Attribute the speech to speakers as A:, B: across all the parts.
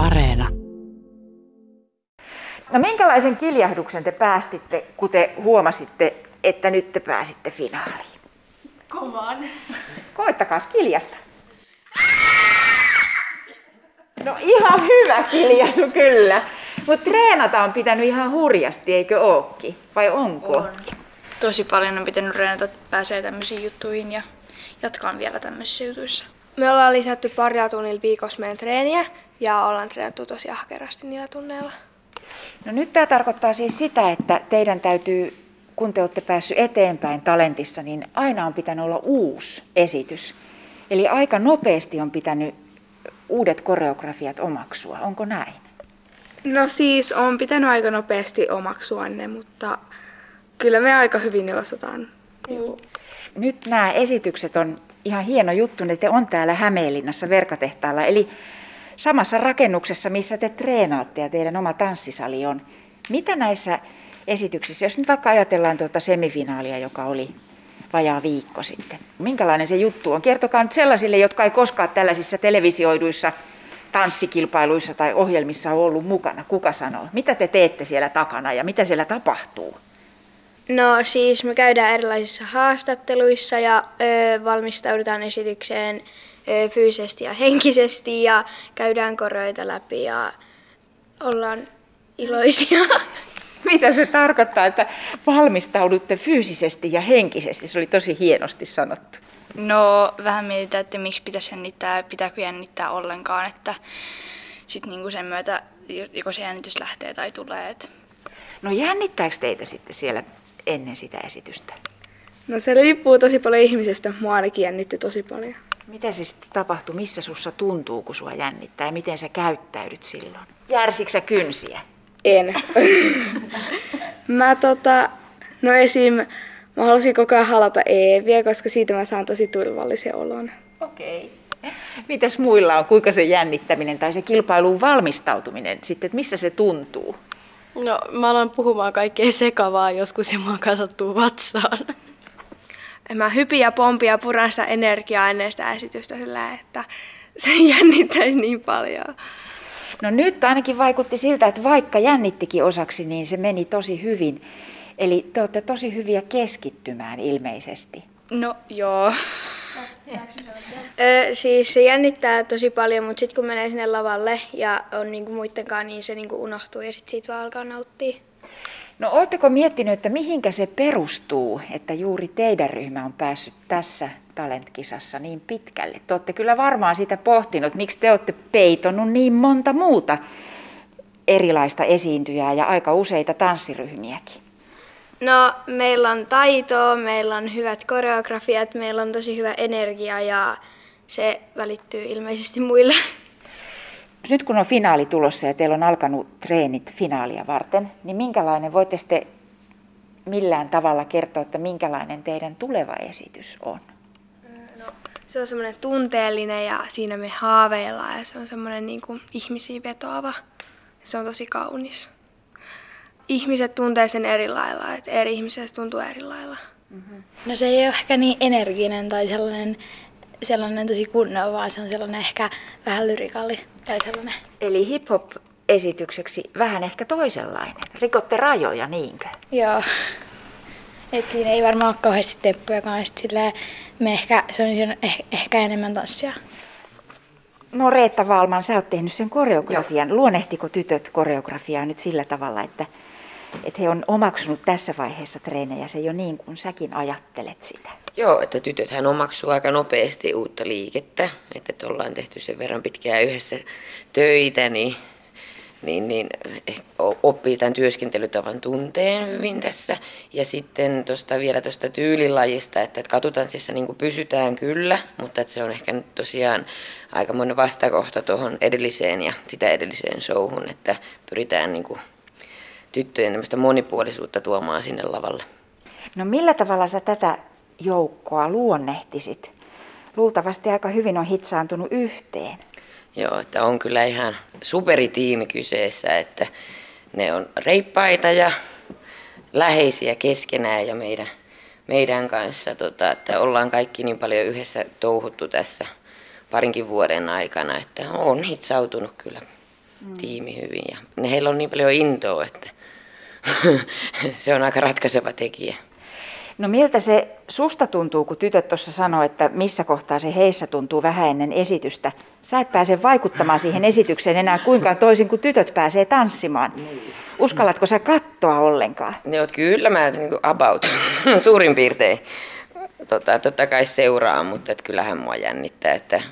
A: Areena.
B: No minkälaisen kiljahduksen te päästitte, kun te huomasitte, että nyt te pääsitte finaaliin?
C: Kovan.
B: Koettakaa kiljasta. No ihan hyvä kiljasu kyllä. Mutta treenata on pitänyt ihan hurjasti, eikö ookin? Vai onko?
C: On. Tosi paljon on pitänyt treenata, että pääsee tämmöisiin juttuihin ja jatkaa vielä tämmöisissä jutuissa.
D: Me ollaan lisätty paria tunnilla viikossa meidän treeniä ja ollaan treenattu tosi ahkerasti niillä tunneilla.
B: No nyt tämä tarkoittaa siis sitä, että teidän täytyy, kun te olette päässyt eteenpäin talentissa, niin aina on pitänyt olla uusi esitys. Eli aika nopeasti on pitänyt uudet koreografiat omaksua. Onko näin?
D: No siis on pitänyt aika nopeasti omaksua ne, mutta kyllä me aika hyvin ne osataan. Mm.
B: Nyt nämä esitykset on ihan hieno juttu, että te on täällä Hämeenlinnassa Verkatehtaalla, eli samassa rakennuksessa, missä te treenaatte ja teidän oma tanssisali on. Mitä näissä esityksissä, jos nyt vaikka ajatellaan tuota semifinaalia, joka oli vajaa viikko sitten, minkälainen se juttu on? Kertokaa nyt sellaisille, jotka ei koskaan tällaisissa televisioiduissa tanssikilpailuissa tai ohjelmissa ole ollut mukana. Kuka sanoo? Mitä te teette siellä takana ja mitä siellä tapahtuu?
D: No siis me käydään erilaisissa haastatteluissa ja ö, valmistaudutaan esitykseen fyysisesti ja henkisesti ja käydään koroita läpi ja ollaan iloisia.
B: Mitä se tarkoittaa, että valmistaudutte fyysisesti ja henkisesti? Se oli tosi hienosti sanottu.
C: No vähän mietitään, että miksi pitäisi jännittää pitääkö jännittää ollenkaan, että sitten niinku sen myötä joko se jännitys lähtee tai tulee. Et...
B: No jännittääkö teitä sitten siellä ennen sitä esitystä?
D: No se riippuu tosi paljon ihmisestä. Mua ainakin jännitti tosi paljon.
B: Miten se sitten tapahtuu? Missä sussa tuntuu, kun sua jännittää ja miten sä käyttäydyt silloin? Järsikö sä kynsiä?
D: En. mä tota, no esim. Mä halusin koko ajan halata Eeviä, koska siitä mä saan tosi turvallisen olon.
B: Okei. Okay. Mitäs muilla on? Kuinka se jännittäminen tai se kilpailuun valmistautuminen sitten, että missä se tuntuu?
E: No, mä alan puhumaan kaikkea sekavaa joskus ja mua kasattuu vatsaan.
D: Mä hypin ja pompin ja puran sitä energiaa ennen sitä esitystä sillä, että se jännittäisi niin paljon.
B: No nyt ainakin vaikutti siltä, että vaikka jännittikin osaksi, niin se meni tosi hyvin. Eli te olette tosi hyviä keskittymään ilmeisesti.
C: No joo.
D: Ö, siis se jännittää tosi paljon, mutta sitten kun menee sinne lavalle ja on niinku muidenkaan, niin se niinku unohtuu ja sitten siitä vaan alkaa nauttia.
B: No ootteko miettinyt, että mihinkä se perustuu, että juuri teidän ryhmä on päässyt tässä talentkisassa niin pitkälle? Te olette kyllä varmaan sitä pohtinut, miksi te olette peitonut niin monta muuta erilaista esiintyjää ja aika useita tanssiryhmiäkin.
D: No, meillä on taitoa, meillä on hyvät koreografiat, meillä on tosi hyvä energia ja se välittyy ilmeisesti muille.
B: Nyt kun on finaali tulossa ja teillä on alkanut treenit finaalia varten, niin minkälainen, voitte sitten millään tavalla kertoa, että minkälainen teidän tuleva esitys on?
D: No, se on semmoinen tunteellinen ja siinä me haaveillaan ja se on semmoinen niin kuin ihmisiin vetoava. Se on tosi kaunis ihmiset tuntee sen eri lailla, että eri ihmiset tuntuu eri lailla.
E: Mm-hmm. No se ei ole ehkä niin energinen tai sellainen, sellainen tosi kunnon, vaan se on sellainen ehkä vähän lyrikalli tai sellainen.
B: Eli hip-hop esitykseksi vähän ehkä toisenlainen. Rikotte rajoja, niinkö?
E: Joo. Et siinä ei varmaan ole kauheasti teppuja kanssa. Me ehkä, se on eh, ehkä enemmän tanssia.
B: No Reetta Valman, sä oot tehnyt sen koreografian. Joo. Luonehtiko tytöt koreografiaa nyt sillä tavalla, että että he on omaksunut tässä vaiheessa treenejä se jo niin kuin säkin ajattelet sitä.
F: Joo, että tytöthän omaksuu aika nopeasti uutta liikettä, että ollaan tehty sen verran pitkään yhdessä töitä, niin, niin, niin eh, oppii tämän työskentelytavan tunteen hyvin tässä. Ja sitten tosta, vielä tuosta tyylilajista, että, että katutanssissa niin pysytään kyllä, mutta että se on ehkä nyt tosiaan aikamoinen vastakohta tuohon edelliseen ja sitä edelliseen showhun, että pyritään niin kuin tyttöjen tämmöistä monipuolisuutta tuomaan sinne lavalle.
B: No millä tavalla sä tätä joukkoa luonnehtisit? Luultavasti aika hyvin on hitsaantunut yhteen.
F: Joo, että on kyllä ihan superitiimi kyseessä, että ne on reippaita ja läheisiä keskenään ja meidän, meidän kanssa, tota, että ollaan kaikki niin paljon yhdessä touhuttu tässä parinkin vuoden aikana, että on hitsautunut kyllä mm. tiimi hyvin. Ja heillä on niin paljon intoa, että se on aika ratkaiseva tekijä.
B: No miltä se susta tuntuu, kun tytöt tuossa sanoo, että missä kohtaa se heissä tuntuu vähän ennen esitystä? Sä et pääse vaikuttamaan siihen esitykseen enää kuinkaan toisin kuin tytöt pääsee tanssimaan. Uskallatko sä kattoa ollenkaan?
F: Ne oot kyllä mä niin kuin about suurin piirtein. Tota, totta kai seuraa, mutta et kyllähän mua jännittää, että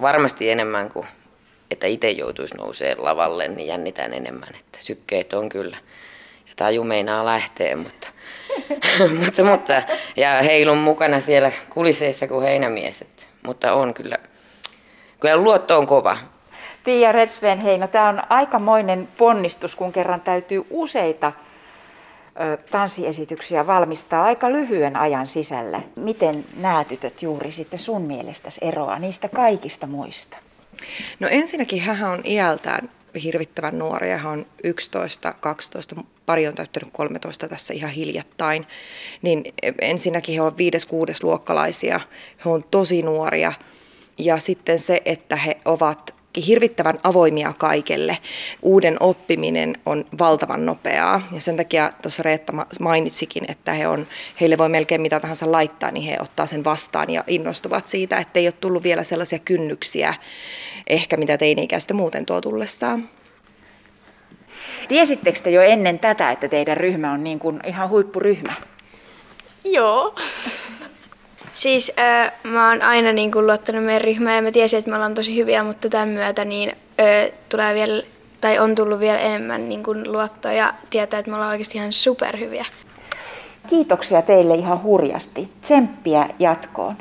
F: varmasti enemmän kuin että itse joutuisi nousee lavalle, niin jännitään enemmän, että sykkeet on kyllä. Ja taju meinaa lähteä, mutta mutta, mutta, ja heilun mukana siellä kuliseissa kuin heinämies. Että, mutta on kyllä, kyllä luotto on kova.
B: Tiia Redsven Heino, tämä on aikamoinen ponnistus, kun kerran täytyy useita ö, tanssiesityksiä valmistaa aika lyhyen ajan sisällä. Miten nämä tytöt juuri sitten sun mielestäsi eroaa niistä kaikista muista?
A: No ensinnäkin hän on iältään hirvittävän nuoria. Hän on 11, 12, pari on täyttänyt 13 tässä ihan hiljattain. Niin ensinnäkin he ovat 5-6 luokkalaisia. He on tosi nuoria. Ja sitten se, että he ovat hirvittävän avoimia kaikelle. Uuden oppiminen on valtavan nopeaa ja sen takia tuossa Reetta mainitsikin, että he on, heille voi melkein mitä tahansa laittaa, niin he ottaa sen vastaan ja innostuvat siitä, että ei ole tullut vielä sellaisia kynnyksiä ehkä mitä teini-ikäistä muuten tuo tullessaan.
B: Tiesittekö te jo ennen tätä, että teidän ryhmä on niin kuin ihan huippuryhmä?
C: Joo.
D: Siis äh, mä oon aina niin kuin luottanut meidän ryhmään ja mä tiesin, että me ollaan tosi hyviä, mutta tämän myötä niin, äh, tulee vielä, tai on tullut vielä enemmän niin kuin luottoa ja tietää, että me ollaan oikeasti ihan superhyviä.
B: Kiitoksia teille ihan hurjasti. Tsemppiä jatkoon.